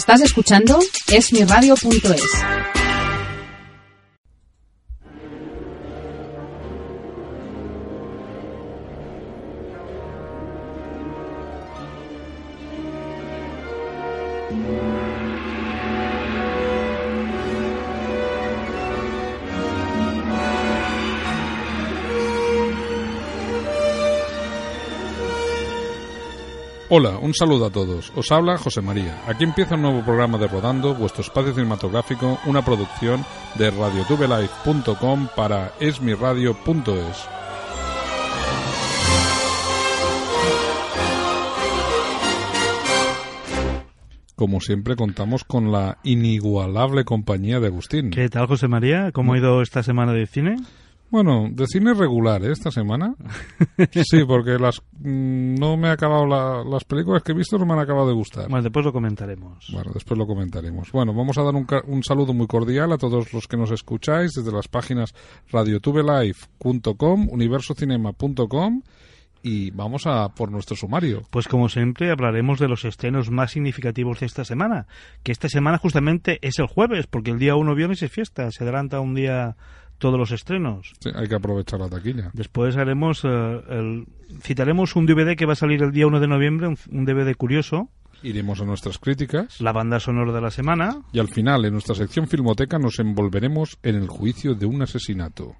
Estás escuchando esmiradio.es. Hola, un saludo a todos. Os habla José María. Aquí empieza un nuevo programa de Rodando, vuestro espacio cinematográfico, una producción de radiotubelife.com para esmiradio.es. Como siempre contamos con la inigualable compañía de Agustín. ¿Qué tal, José María? ¿Cómo ha ido esta semana de cine? Bueno, de cine regular ¿eh? esta semana. Sí, porque las no me ha acabado la- las películas que he visto no me han acabado de gustar. Bueno, después lo comentaremos. Bueno, después lo comentaremos. Bueno, vamos a dar un, un saludo muy cordial a todos los que nos escucháis desde las páginas radiotubelife.com, universocinema.com y vamos a por nuestro sumario. Pues como siempre hablaremos de los estrenos más significativos de esta semana, que esta semana justamente es el jueves, porque el día 1 viernes es fiesta, se adelanta un día todos los estrenos. Sí, hay que aprovechar la taquilla. Después haremos eh, el, citaremos un DVD que va a salir el día 1 de noviembre, un, un DVD curioso, Iremos a nuestras críticas la banda sonora de la semana, y al final, en nuestra sección Filmoteca, nos envolveremos en el juicio de un asesinato.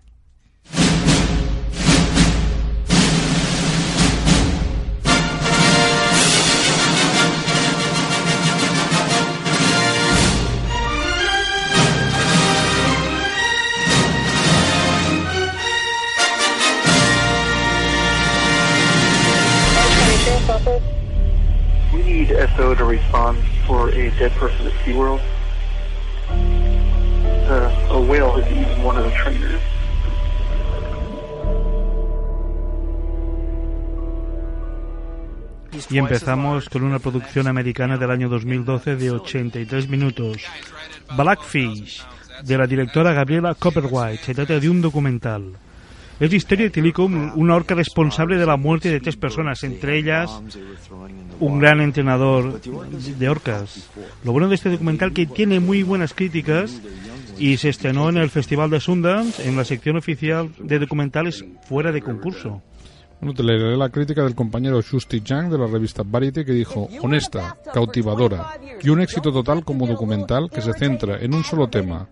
Need SO to respond for a dead person at SeaWorld. A whale has eaten one of the trainers. y empezamos con una producción americana del año 2012 de 83 minutos. Blackfish, de la directora Gabriela Copperwhite. Se trata de un documental. Es la historia de Tilicum, una orca responsable de la muerte de tres personas, entre ellas un gran entrenador de orcas. Lo bueno de este documental que tiene muy buenas críticas y se estrenó en el Festival de Sundance en la sección oficial de documentales fuera de concurso. Bueno, te leeré la crítica del compañero Shusti Chang de la revista Variety que dijo, honesta, cautivadora y un éxito total como documental que se centra en un solo tema.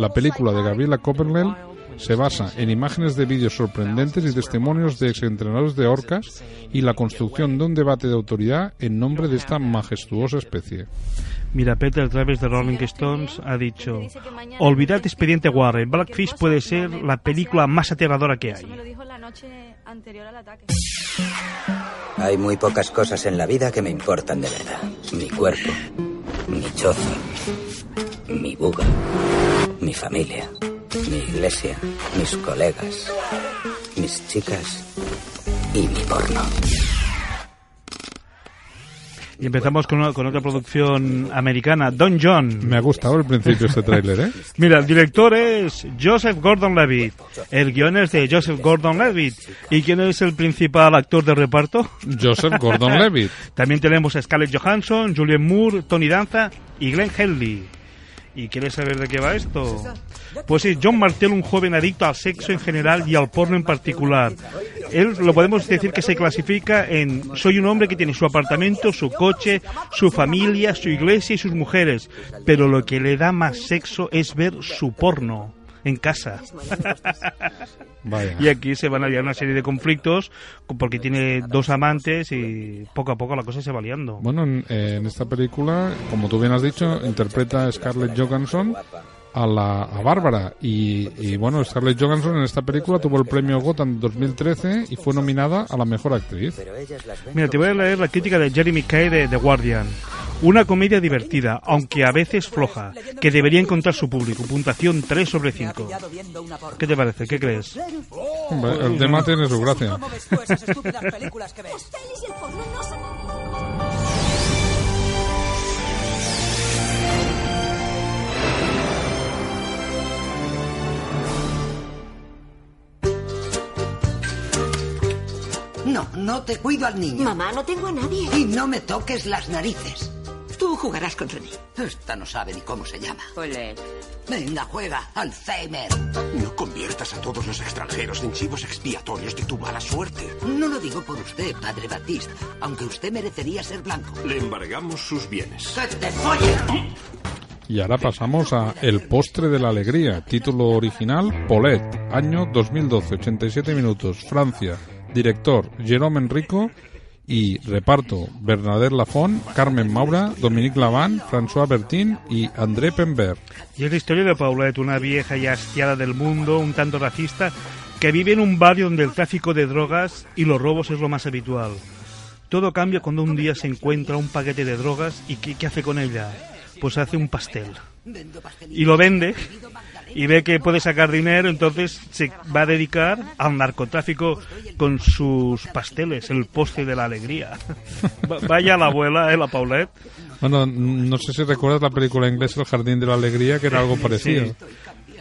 La película de Gabriela Copperwell se basa en imágenes de vídeos sorprendentes y testimonios de exentrenadores de orcas y la construcción de un debate de autoridad en nombre de esta majestuosa especie. Mira, Peter Travis de Rolling Stones ha dicho, olvidad Expediente Warren, Blackfish puede ser la película más aterradora que hay. Hay muy pocas cosas en la vida que me importan de verdad. Mi cuerpo, mi choza, mi buga, mi familia, mi iglesia, mis colegas, mis chicas y mi porno. Y empezamos con, una- con otra producción americana, Don John. Me ha gustado el principio este tráiler, ¿eh? Mira, el director es Joseph Gordon-Levitt. El guion es de Joseph Gordon-Levitt. ¿Y quién es el principal actor de reparto? Joseph Gordon-Levitt. También tenemos a Scarlett Johansson, Julianne Moore, Tony Danza y Glenn Henley. ¿Y quieres saber de qué va esto? Pues sí, John Martell, un joven adicto al sexo en general y al porno en particular. Él lo podemos decir que se clasifica en soy un hombre que tiene su apartamento, su coche, su familia, su iglesia y sus mujeres, pero lo que le da más sexo es ver su porno en casa. Vaya. Y aquí se van a liar una serie de conflictos porque tiene dos amantes y poco a poco la cosa se va liando. Bueno, en, eh, en esta película, como tú bien has dicho, interpreta a Scarlett Johansson a la a Bárbara y, y, bueno, Scarlett Johansson en esta película tuvo el premio Gotham 2013 y fue nominada a la mejor actriz. Mira, te voy a leer la crítica de Jeremy Kay de The Guardian. Una comedia divertida, aunque a veces floja, que debería encontrar su público. Puntuación 3 sobre 5. ¿Qué te parece? ¿Qué crees? Hombre, el tema tiene su gracia. No, no te cuido al niño. Mamá, no tengo a nadie. Y no me toques las narices. Tú jugarás con René. Esta no sabe ni cómo se llama. Ole. Venga, juega, Alzheimer. No conviertas a todos los extranjeros en chivos expiatorios de tu mala suerte. No lo digo por usted, padre Batiste, aunque usted merecería ser blanco. Le embargamos sus bienes. ¡Que te follen! Y ahora pasamos a El postre de la alegría, título original Paulette, año 2012, 87 minutos, Francia, director Jérôme Enrico y reparto Bernadette Lafont, Carmen Maura, Dominique Lavant, François Bertin y André Pembert. Y es la historia de Paulette, una vieja y hastiada del mundo, un tanto racista, que vive en un barrio donde el tráfico de drogas y los robos es lo más habitual. Todo cambia cuando un día se encuentra un paquete de drogas y ¿qué, qué hace con ella? Pues hace un pastel. Y lo vende y ve que puede sacar dinero, entonces se va a dedicar al narcotráfico con sus pasteles, el postre de la alegría. Va- Vaya la abuela, ¿eh? la Paulette. Bueno, no sé si recuerdas la película inglesa El jardín de la alegría, que era algo parecido. Sí.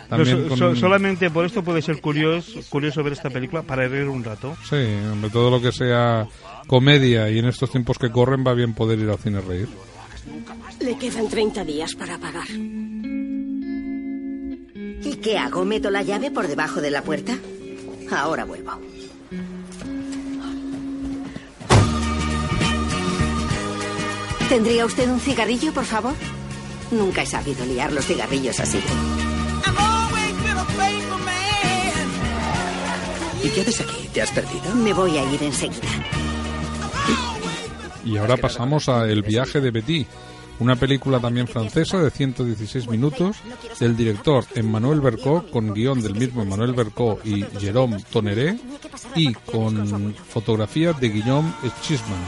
No, so- con- so- solamente por esto puede ser curioso, curioso ver esta película para reír un rato. Sí, hombre, todo lo que sea comedia y en estos tiempos que corren va bien poder ir al cine a reír. Le quedan 30 días para pagar. ¿Y qué hago? ¿Meto la llave por debajo de la puerta? Ahora vuelvo. ¿Tendría usted un cigarrillo, por favor? Nunca he sabido liar los cigarrillos así. ¿Y qué haces aquí? ¿Te has perdido? Me voy a ir enseguida. Y ahora pasamos a El viaje de Betty, una película también francesa de 116 minutos del director Emmanuel Bercot con guion del mismo Emmanuel Bercot y Jérôme Tonneré y con fotografía de Guillaume Chisman.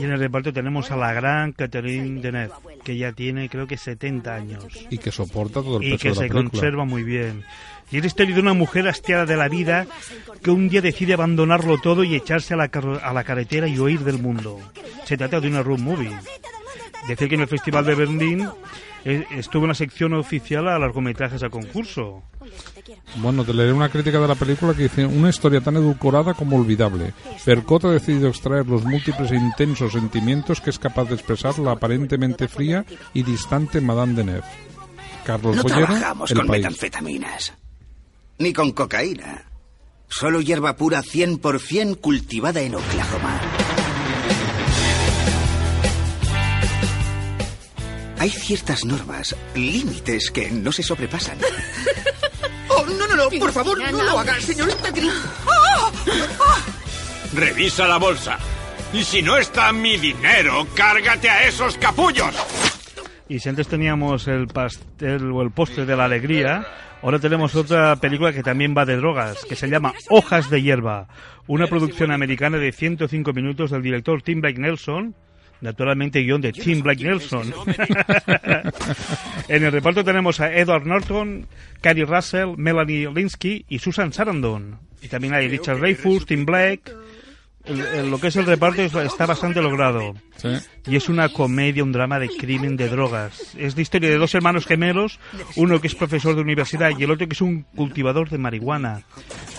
Y en el reparto tenemos a la gran Catherine Deneuve, que ya tiene creo que 70 años. y que soporta todo el y peso que de la se película. conserva muy bien. Y es la historia de una mujer hastiada de la vida que un día decide abandonarlo todo y echarse a la, a la carretera y huir del mundo. Se trata de una road movie. Decir que en el Festival de Berlín eh, estuvo una sección oficial a largometrajes a concurso. Bueno, te leeré una crítica de la película que dice una historia tan edulcorada como olvidable. Bercot ha decidido extraer los múltiples e intensos sentimientos que es capaz de expresar la aparentemente fría y distante Madame Deneuve. Carlos No Bollero, trabajamos El con País. metanfetaminas. Ni con cocaína. Solo hierba pura 100% cultivada en Oklahoma. Hay ciertas normas, límites que no se sobrepasan. ¡Oh, no, no, no! ¡Por favor, no lo hagas, señorita Gris! Revisa la bolsa. Y si no está mi dinero, cárgate a esos capullos. Y si antes teníamos el pastel o el postre de la alegría, ahora tenemos otra película que también va de drogas, que se llama Hojas de hierba, una producción americana de 105 minutos del director Tim Blake Nelson, naturalmente guion de Tim Blake Nelson. en el reparto tenemos a Edward Norton, Carrie Russell, Melanie Linsky y Susan Sarandon. Y también hay Richard Dreyfuss, Tim Blake. El- el- lo que es el reparto es- está bastante logrado. Sí. Y es una comedia, un drama de crimen de drogas. Es la historia de dos hermanos gemelos, uno que es profesor de universidad y el otro que es un cultivador de marihuana.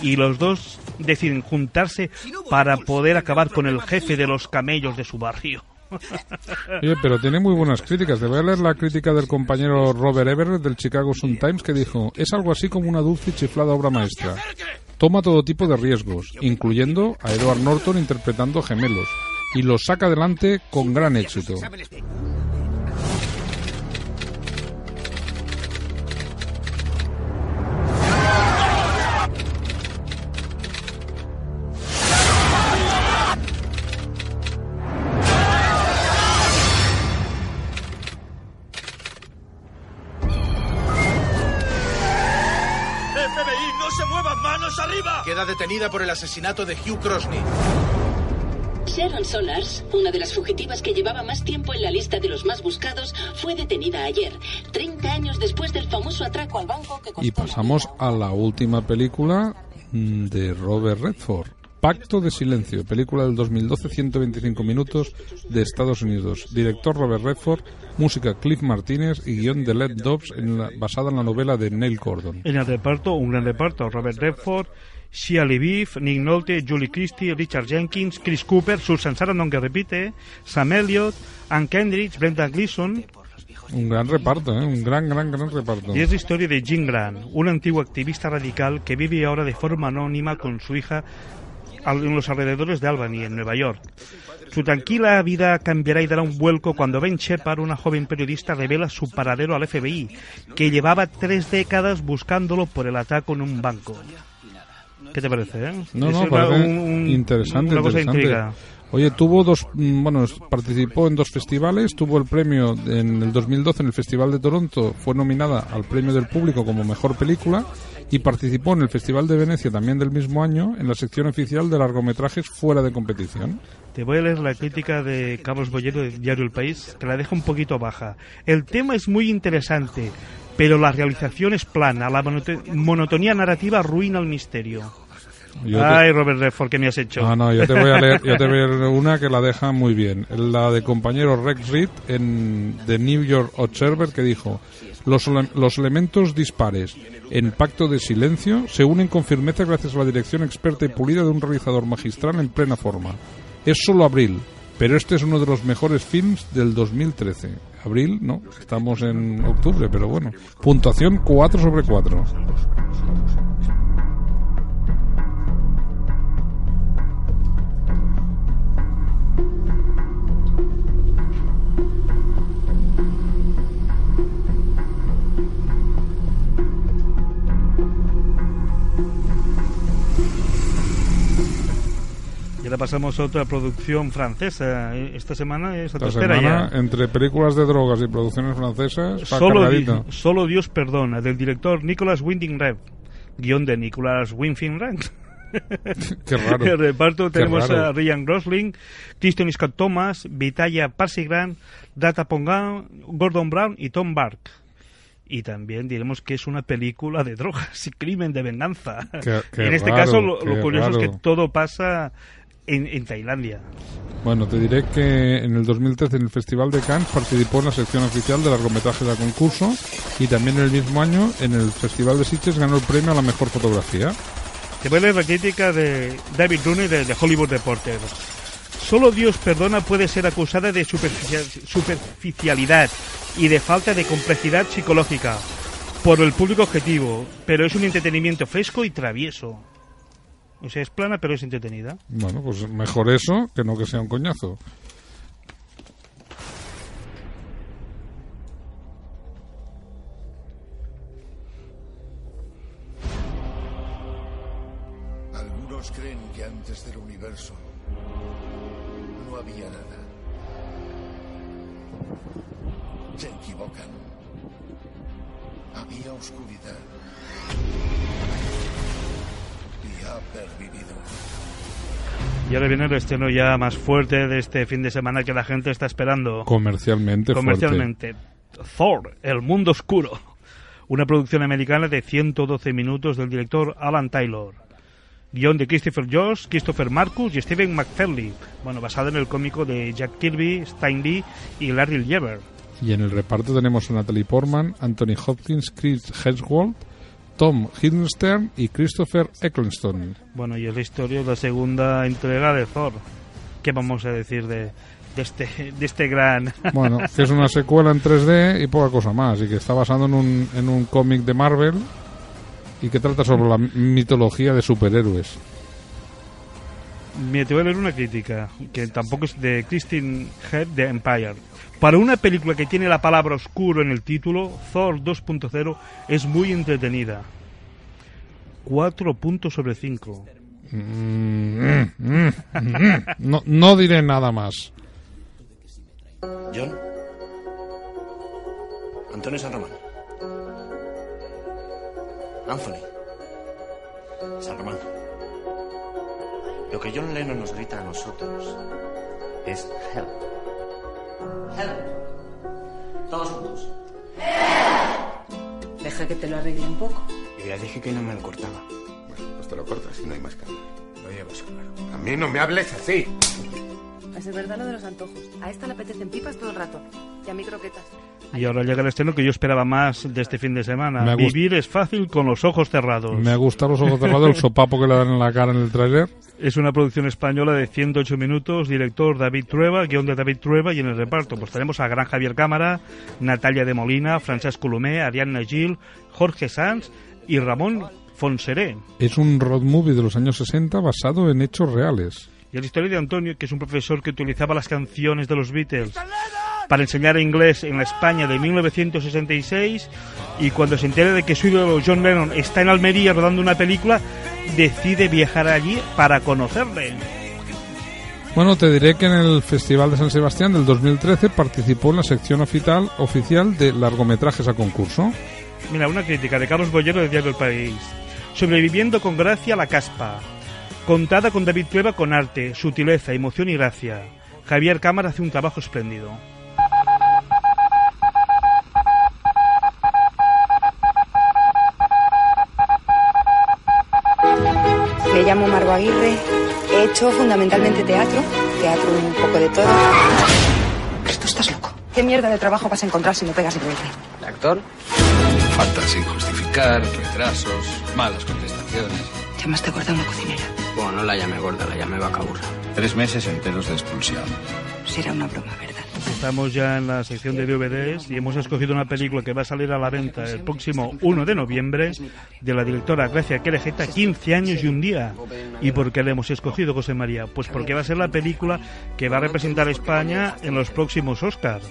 Y los dos deciden juntarse para poder acabar con el jefe de los camellos de su barrio. Oye, pero tiene muy buenas críticas. Te voy a leer la crítica del compañero Robert Everett del Chicago Sun Times que dijo, es algo así como una dulce y chiflada obra maestra. Toma todo tipo de riesgos, incluyendo a Edward Norton interpretando gemelos, y los saca adelante con gran éxito. Queda detenida por el asesinato de Hugh Crosney. Sharon Solars, una de las fugitivas que llevaba más tiempo en la lista de los más buscados, fue detenida ayer, 30 años después del famoso atraco al banco que Y pasamos a la última película de Robert Redford. Pacto de Silencio, película del 2012, 125 minutos de Estados Unidos. Director Robert Redford, música Cliff Martínez y guion de Led Dobbs en la- basada en la novela de Neil Gordon. En el reparto, un gran reparto, Robert Redford Shia LaBeouf, Nick Nolte, Julie Christie, Richard Jenkins, Chris Cooper, Susan Sarandon que repite, Sam Elliott, Ann Kendrick, Brenda Gleeson, Un gran reparto, ¿eh? un gran, gran, gran reparto. Y es la historia de Jim Grant, un antiguo activista radical que vive ahora de forma anónima con su hija en los alrededores de Albany, en Nueva York. Su tranquila vida cambiará y dará un vuelco cuando Ben Shepard, una joven periodista, revela su paradero al FBI, que llevaba tres décadas buscándolo por el ataque en un banco. ¿Qué te parece? eh? No, no, un- un- interesante, una cosa de interesante. intriga. Oye, tuvo dos, mm, bueno, participó en dos festivales, tuvo el premio en el 2012 en el Festival de Toronto, fue nominada al premio del público como mejor película y participó en el Festival de Venecia también del mismo año en la sección oficial de largometrajes fuera de competición. Te voy a leer la crítica de Carlos Bollero del diario El País, que la deja un poquito baja. El tema es muy interesante, pero la realización es plana. La monoto- monotonía narrativa arruina el misterio. Yo te- Ay, Robert Redford, ¿qué me has hecho? Ah, no, yo te voy a leer, yo te voy a leer una que la deja muy bien. La de compañero Rex Reed en The New York Observer que dijo los, los elementos dispares en Pacto de Silencio se unen con firmeza gracias a la dirección experta y pulida de un realizador magistral en plena forma. Es solo abril, pero este es uno de los mejores films del 2013. Abril, no, estamos en octubre, pero bueno. Puntuación 4 sobre 4. Ahora pasamos a otra producción francesa. Eh, Esta semana es Esta espera semana, ya. entre películas de drogas y producciones francesas, Solo. Di- Solo Dios perdona, del director Nicolas Winding Refn. Guión de Nicolas Winding Refn. Qué raro. El reparto tenemos raro. a Ryan Gosling, Kristen Scott Thomas, Vitaya Parsigran, Data Pongan, Gordon Brown y Tom Bark. Y también diremos que es una película de drogas y crimen de venganza. Qué- qué en este raro, caso, lo, lo curioso es raro. que todo pasa en, en Tailandia. Bueno, te diré que en el 2013 en el Festival de Cannes participó en la sección oficial de largometrajes del concurso y también en el mismo año en el Festival de Sitges ganó el premio a la mejor fotografía. Te voy a leer la crítica de David Rooney de, de Hollywood Reporter. Solo Dios perdona puede ser acusada de superficial- superficialidad y de falta de complejidad psicológica por el público objetivo, pero es un entretenimiento fresco y travieso. O sea, es plana pero es entretenida. Bueno, pues mejor eso que no que sea un coñazo. Algunos creen que antes del universo no había nada. Se equivocan. Había oscuridad. Y ha pervivido. Y ahora viene el estreno ya más fuerte de este fin de semana que la gente está esperando. Comercialmente, Comercialmente. Thor, El Mundo Oscuro. Una producción americana de 112 minutos del director Alan Taylor. Guión de Christopher Joss, Christopher Marcus y Stephen McFarlane. Bueno, basado en el cómico de Jack Kirby, Stan Lee y Larry Lieber. fuerte. Y en el reparto tenemos a Natalie Portman, Anthony Hopkins, Chris Hemsworth, Tom Hiddleston y Christopher Eccleston. Bueno, y es la historia de la segunda entrega de Thor. ¿Qué vamos a decir de, de este, de este gran... Bueno, que es una secuela en 3D y poca cosa más, y que está basado en un, en un cómic de Marvel y que trata sobre la mitología de superhéroes. Me te voy a leer una crítica, que tampoco es de Christine Head de Empire. Para una película que tiene la palabra oscuro en el título, Thor 2.0 es muy entretenida. 4 puntos sobre 5. Mm, mm, mm, mm. No, no diré nada más. John. Antonio San Román. Anthony. San Román. Lo que John Lennon nos grita a nosotros es help. Help. Todos juntos. Deja que te lo arregle un poco. Yo ya dije que no me lo cortaba. Pues te lo cortas y no hay más cambio. Lo llevas claro. A mí no me hables así. Es verdad lo de los antojos. A esta le apetecen pipas todo el rato. Y a mí croquetas. Y ahora llega el estreno que yo esperaba más de este fin de semana. Vivir es fácil con los ojos cerrados. Me ha gustado los ojos cerrados, el sopapo que le dan en la cara en el tráiler. Es una producción española de 108 minutos, director David Trueba, guion de David Trueba y en el reparto pues tenemos a Gran Javier Cámara, Natalia de Molina, Francesc Colomé, Ariadna Gil, Jorge Sanz y Ramón Fonseré. Es un road movie de los años 60 basado en hechos reales. Y la historia de Antonio, que es un profesor que utilizaba las canciones de los Beatles para enseñar inglés en la España de 1966 y cuando se entera de que su ídolo John Lennon está en Almería rodando una película, decide viajar allí para conocerle. Bueno, te diré que en el Festival de San Sebastián del 2013 participó en la sección oficial, oficial de largometrajes a concurso. Mira, una crítica de Carlos Bollero de Diario El País. Sobreviviendo con gracia a la caspa. Contada con David Trueba con arte, sutileza, emoción y gracia. Javier Cámara hace un trabajo espléndido. Me llamo Margo Aguirre. He hecho fundamentalmente teatro, teatro un poco de todo. Tú estás loco. ¿Qué mierda de trabajo vas a encontrar si no pegas el verde? ¿Actor? Faltas sin justificar, retrasos, malas contestaciones. Llamaste gorda a una cocinera. Bueno, no la llamé gorda, la llamé vaca burra. Tres meses enteros de expulsión. Será una broma, ¿verdad? Estamos ya en la sección de DVDs y hemos escogido una película que va a salir a la venta el próximo 1 de noviembre de la directora Gracia Querejeta, 15 años y un día. ¿Y por qué la hemos escogido, José María? Pues porque va a ser la película que va a representar a España en los próximos Oscars.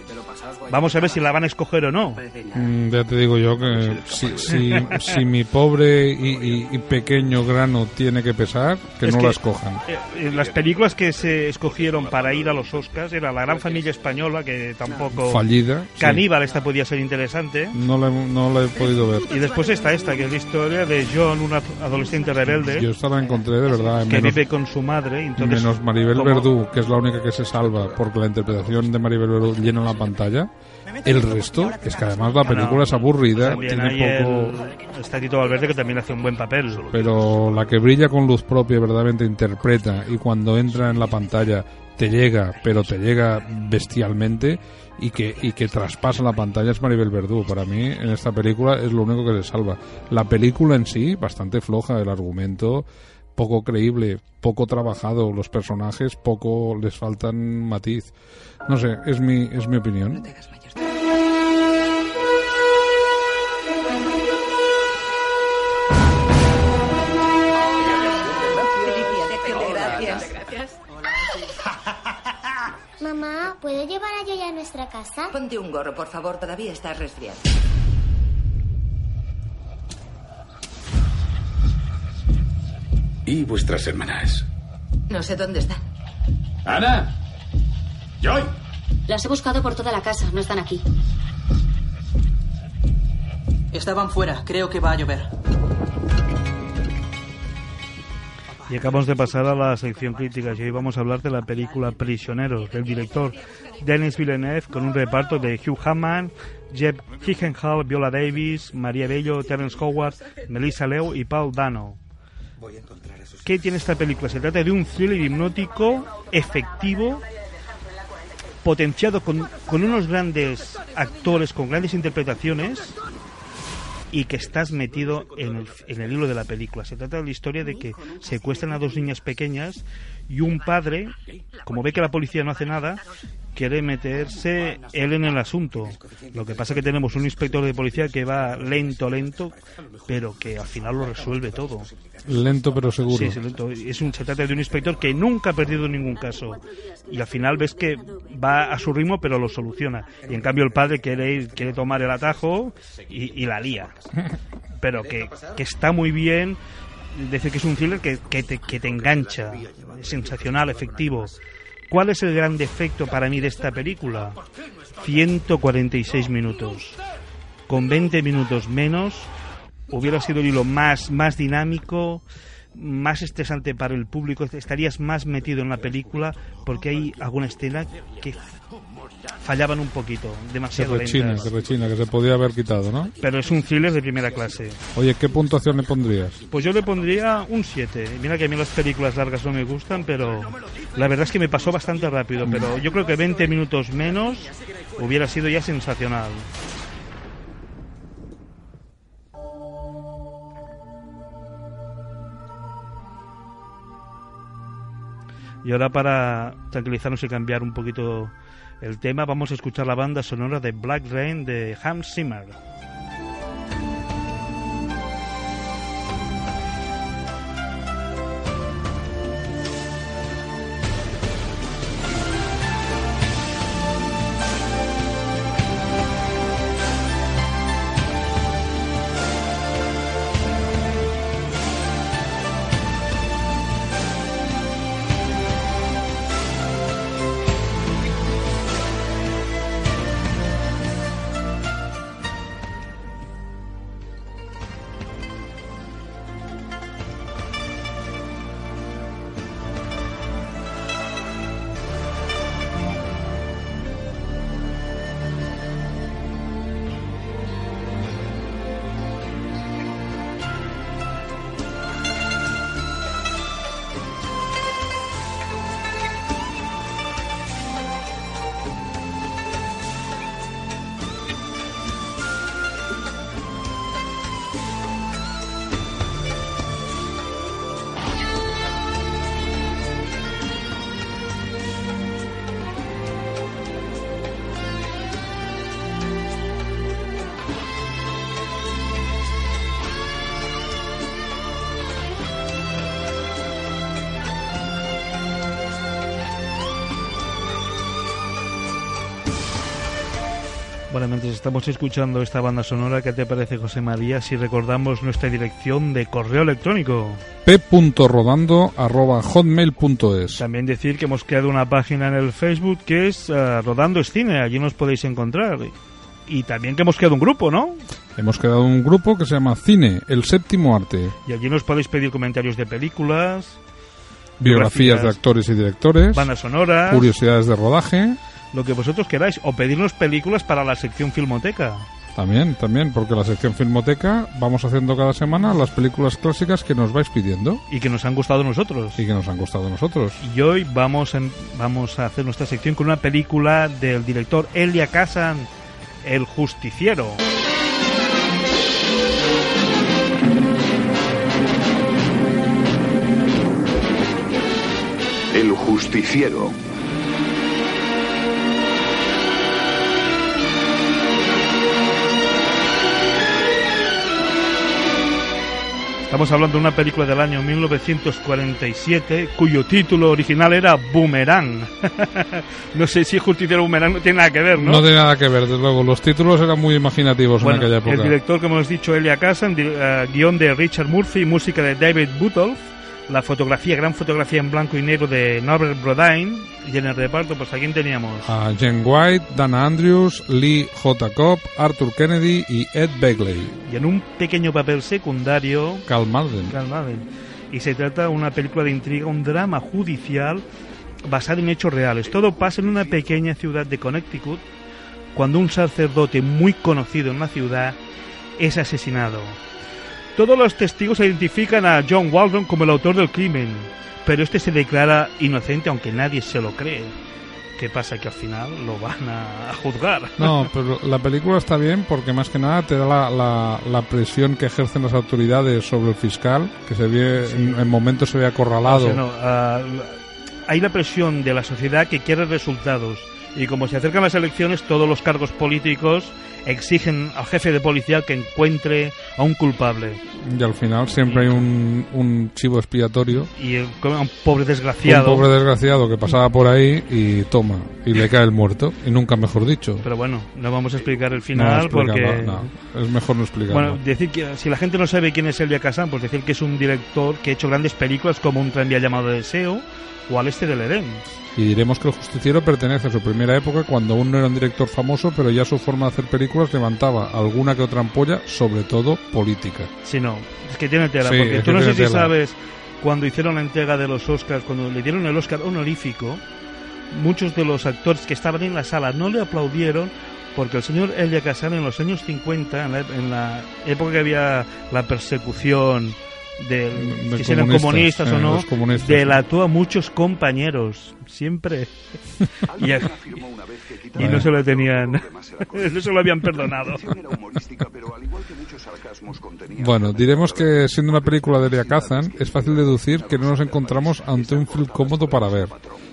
Vamos a ver si la van a escoger o no. Mm, ya te digo yo que si, si, si mi pobre y, y- y pequeño grano tiene que pesar, que Es no que, la escojan. eh, eh, las películas que se escogieron para ir a los Oscars era La Gran Familia Española, que tampoco... Fallida, sí. Caníbal, esta podía ser interesante. No la, he- no la he podido ver. Y después está esta, que es la historia de John, un adolescente rebelde. Yo esta la encontré de verdad. que menos- vive con su madre. Entonces, Menos Maribel como- Verdú, que es la única que se salva porque la interpretación de Maribel Verdú llena la pantalla. El resto es que además la película es aburrida, También tiene hay poco... el- está Tito Valverde que también hace un buen papel. Pero la que brilla con luz propia verdaderamente interpreta y cuando entra en la pantalla te llega, pero te llega bestialmente y que, y que traspasa la pantalla es Maribel Verdú. Para mí en esta película es lo único que le salva. La película en sí, bastante floja, el argumento poco creíble, poco trabajado, los personajes poco les faltan matiz. No sé, es mi, es mi opinión. Ponte un gorro, por favor. Todavía estás resfriado. ¿Y vuestras hermanas? No sé dónde están. ¡Ana! ¡Joy! Las he buscado por toda la casa, no están aquí. Estaban fuera, creo que va a llover. Y acabamos de pasar a la sección crítica y hoy vamos a hablar de la película Prisioneros del director Denis Villeneuve con un reparto de Hugh Hammond, Jeff Gyllenhaal, Viola Davis, María Bello, Terence Howard, Melissa Leo y Paul Dano. ¿Qué tiene esta película? Se trata de un thriller hipnótico, efectivo, potenciado con, con unos grandes actores, con grandes interpretaciones y que estás metido en el, en el hilo de la película. Se trata de la historia de que secuestran a dos niñas pequeñas y un padre, como ve que la policía no hace nada, quiere meterse él en el asunto. Lo que pasa es que tenemos un inspector de policía que va lento, lento, pero que al final lo resuelve todo. Lento pero seguro. Sí, sí, lento. Es un, se trata de un inspector que nunca ha perdido ningún caso. Y al final ves que va a su ritmo, pero lo soluciona. Y en cambio el padre quiere, ir- quiere tomar el atajo y, y la lía. Pero que, que está muy bien. Decir que es un thriller que, que, te, que te engancha. Es sensacional, efectivo. ¿Cuál es el gran defecto para mí de esta película? 146 minutos. Con 20 minutos menos hubiera sido el hilo más, más dinámico, más estresante para el público, estarías más metido en la película porque hay alguna escena que fallaban un poquito, Que demasiado rechina, lentas. que rechina, que se podía haber quitado, ¿no? Pero es un thriller de primera clase. Oye, ¿qué puntuación le pondrías? Pues yo le pondría un 7. Mira que a mí las películas largas no me gustan, pero la verdad es que me pasó bastante rápido. Pero yo creo que 20 minutos menos hubiera sido ya sensacional. Y ahora para tranquilizarnos y cambiar un poquito el tema, vamos a escuchar la banda sonora de Black Rain de Hans Zimmer. Mientras estamos escuchando esta banda sonora, ¿qué te parece, José María, si recordamos nuestra dirección de correo electrónico? p.rodando.hotmail.es También decir que hemos creado una página en el Facebook que es eh, Rodando es Cine, allí nos podéis encontrar. Y también que hemos creado un grupo, ¿no? Hemos creado un grupo que se llama Cine, el séptimo arte. Y allí nos podéis pedir comentarios de películas, Biografías de actores y directores. bandas sonoras, Curiosidades de rodaje. Lo que vosotros queráis, o pedirnos películas para la sección Filmoteca. También, también, porque la sección Filmoteca vamos haciendo cada semana las películas clásicas que nos vais pidiendo Y que nos han gustado a nosotros. y que nos han gustado a nosotros. Y hoy vamos, en- vamos a hacer nuestra sección con una película del director Elia Kazan, El Justiciero. El justiciero. Estamos hablando de una película del año 1947 cuyo título original era Boomerang. no sé si Justiciero Boomerang no tiene nada que ver, ¿no? No tiene nada que ver, desde luego. Los títulos eran muy imaginativos Bueno, en aquella época. el director, como hemos dicho, Elia Kazan, eh, guion de Richard Murphy, música de David Butolph, la fotografía, gran fotografía en blanco y negro de Norbert Brodine, y en el reparto, pues aquí teníamos A Jen White, Dana Andrews, Lee J. Cobb, Arthur Kennedy y Ed Begley. y en un pequeño papel secundario Carl Malden. Malden. Y se trata de una película de intriga, un drama judicial basado en hechos reales. Todo pasa en una pequeña ciudad de Connecticut cuando un sacerdote muy conocido en la ciudad es asesinado. Todos los testigos identifican a John Waldron como el autor del crimen, pero este se declara inocente aunque nadie se lo cree. ¿Qué pasa? Que al final lo van a, juzgar. No, pero la película está bien porque más que nada te da la, la- la presión que ejercen las autoridades sobre el fiscal, que se ve en, en momentos se ve acorralado. O sea, no, ah, hay la presión de la sociedad que quiere resultados. Y como se acercan las elecciones, todos los cargos políticos exigen al jefe de policía que encuentre a un culpable. Y al final siempre hay un, un chivo expiatorio. Y eh, un pobre desgraciado. Un pobre desgraciado que pasaba por ahí y toma, y le cae el muerto. Y nunca mejor dicho. Pero bueno, no vamos a explicar el No, final explícalo, porque... no, es mejor no explicarlo. Bueno, decir que si la gente no sabe quién es Elia Kazan, pues decir que es un director que ha hecho grandes películas como Un tranvía llamado Deseo o Al este del Edén. Y diremos que el justiciero pertenece a su primera época cuando aún no era un director famoso, pero ya su forma de hacer películas levantaba alguna que otra ampolla, sobre todo política. Si no, es que tiene tela, Sí, porque tú no sé si tela. sabes cuando hicieron la entrega de los Oscars, cuando le dieron el Oscar honorífico, muchos de los actores que estaban en la sala no le aplaudieron porque el señor Elia Kazan en los años 50, en la, en la época que había la persecución del, De que si eran comunistas, o eh, no, comunistas, delató a muchos compañeros, siempre. y, a- y no se lo tenían, no se lo habían perdonado. Bueno, diremos que siendo una película de Elia Kazan, es fácil deducir que no nos encontramos ante un film cómodo para ver,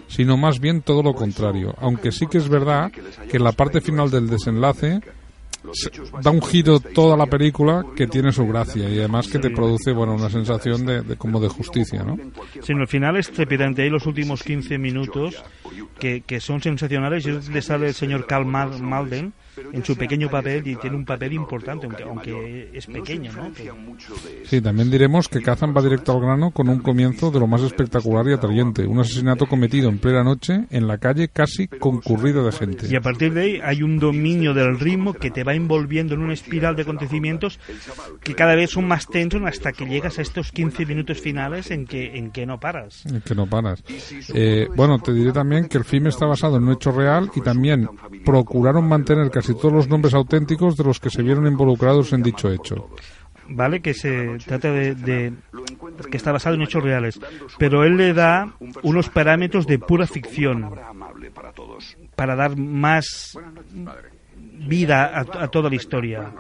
sino más bien todo lo contrario, aunque sí que es verdad que en la parte final del desenlace se- da un giro toda la película que tiene su gracia y además que te produce bueno una sensación de, de como de justicia, ¿no? Sí, no, el final es trepidante. Hay los últimos 15 minutos que, que son sensacionales. Y donde sale el señor Mal- Malden en su pequeño papel y tiene un papel importante, aunque, aunque es pequeño, ¿no? Sí, también diremos que Kazan va directo al grano con un comienzo de lo más espectacular y atrayente, un asesinato cometido en plena noche en la calle casi concurrida de gente. Y a partir de ahí hay un dominio del ritmo que te va envolviendo en una espiral de acontecimientos que cada vez son más tensos hasta que llegas a estos 15 minutos finales en que, en que no paras. Que no paras. Eh, bueno, te diré también que el film está basado en un hecho real y también procuraron mantener casi todos los nombres auténticos de los que se vieron involucrados en dicho hecho. ¿vale? Que se trata de, de- que está basado en hechos reales, pero él le da unos parámetros de pura ficción para dar más vida a, a toda la historia.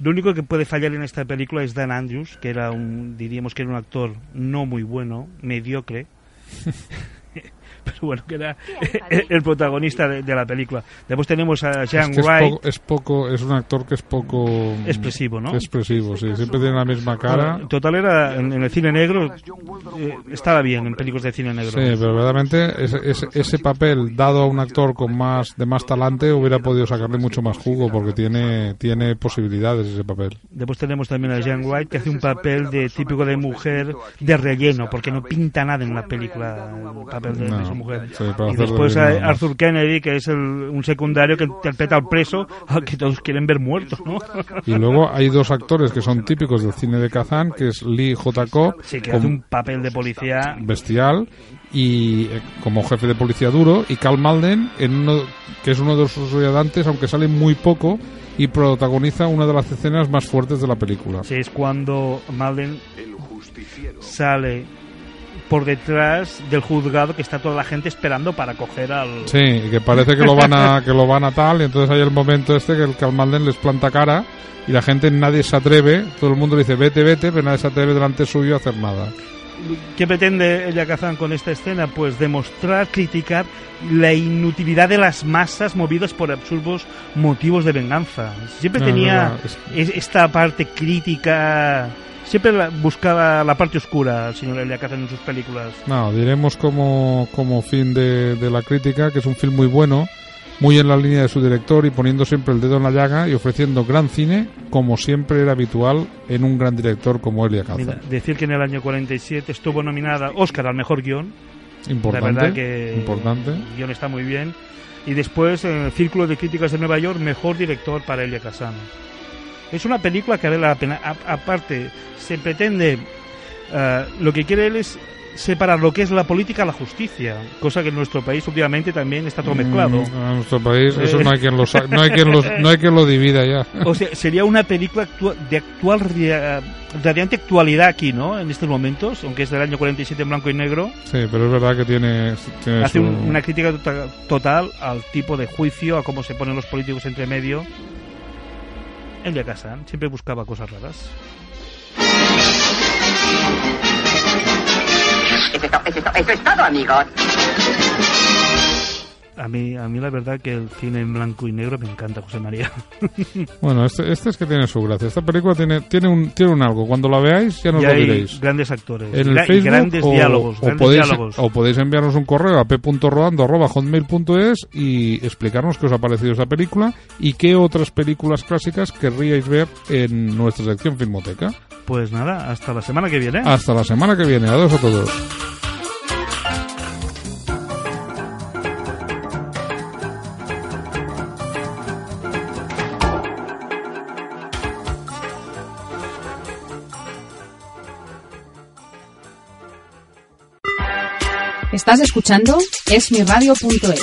Lo único que puede fallar en esta película es Dan Andrews, que era un, diríamos que era un actor no muy bueno, mediocre. Pero bueno, que era el protagonista de, de la película. Después tenemos a Jean es, que es, Wright. poco, es poco, es un actor que es poco mm, Expresivo, ¿no? Expresivo, sí, siempre tiene la misma cara. Bueno, total era en, en el cine negro eh, estaba bien en películas de cine negro. Sí, pero verdaderamente ese, ese, ese papel dado a un actor con más de más talante hubiera podido sacarle mucho más jugo porque tiene tiene posibilidades ese papel. Después tenemos también a Jean White que hace un papel de típico de mujer de relleno porque no pinta nada en la película el papel de, No, mujer. sí, y después no. Arthur Kennedy que es el- un secundario que interpreta al preso al que todos quieren ver muerto, ¿no? Y luego hay dos actores que son típicos del cine de Kazan, que es Lee J. Cobb, Sí, que hace un papel de policía bestial y eh, como jefe de policía duro y Cal Malden en uno que es uno de sus ayudantes aunque sale muy poco y protagoniza una de las escenas más fuertes de la película. Sí, es cuando Malden sale por detrás del juzgado que está toda la gente esperando para coger al... Sí, que parece que lo van a que lo van a tal y entonces hay el momento este que el Cal Malden les planta cara y la gente nadie se atreve, todo el mundo le dice vete, vete, pero nadie se atreve delante suyo a hacer nada. ¿Qué pretende Elia Kazan con esta escena? Pues demostrar, criticar la inutilidad de las masas movidas por absurdos motivos de venganza. Siempre No, tenía es- es- esta parte crítica, siempre la- buscaba la parte oscura señor Elia Kazan en sus películas. No, diremos como, como fin de, de la crítica que es un film muy bueno, muy en la línea de su director y poniendo siempre el dedo en la llaga y ofreciendo gran cine como siempre era habitual en un gran director como Elia Kazan. Decir que en el año 47 estuvo nominada Oscar al mejor guion. Importante, La verdad que importante. el guion está muy bien. Y después en el Círculo de Críticas de Nueva York, mejor director para Elia Kazan. Es una película que vale la pena. A- aparte, se pretende. eh, lo que quiere él es separar lo que es la política a la justicia, cosa que en nuestro país últimamente también está todo mezclado. Mm, en nuestro país eso no hay quien lo sa- no hay quien lo, no hay quien lo divida ya. O sea, sería una película actua- de actual radiante actualidad aquí, ¿no? En estos momentos, aunque es del año 47 en blanco y negro. Sí, pero es verdad que tiene, tiene hace su- un- una crítica tota- total al tipo de juicio, a cómo se ponen los políticos entre medio. Elia Kazan siempre buscaba cosas raras. Eso es, eso es todo, amigos. A mí, a mí la verdad que el cine en blanco y negro me encanta, José María. Bueno, este, este es que tiene su gracia. Esta película tiene, tiene, un, tiene un algo. Cuando la veáis ya nos Y lo hay diréis. grandes actores, En el y Facebook grandes o, diálogos, o grandes podéis, diálogos. o podéis enviarnos un correo a p.rodando.hotmail.es y explicarnos qué os ha parecido esta película y qué otras películas clásicas querríais ver en nuestra sección Filmoteca. Pues nada, hasta la semana que viene. Hasta la semana que viene. Adiós a todos. Estás escuchando esmiradio.es.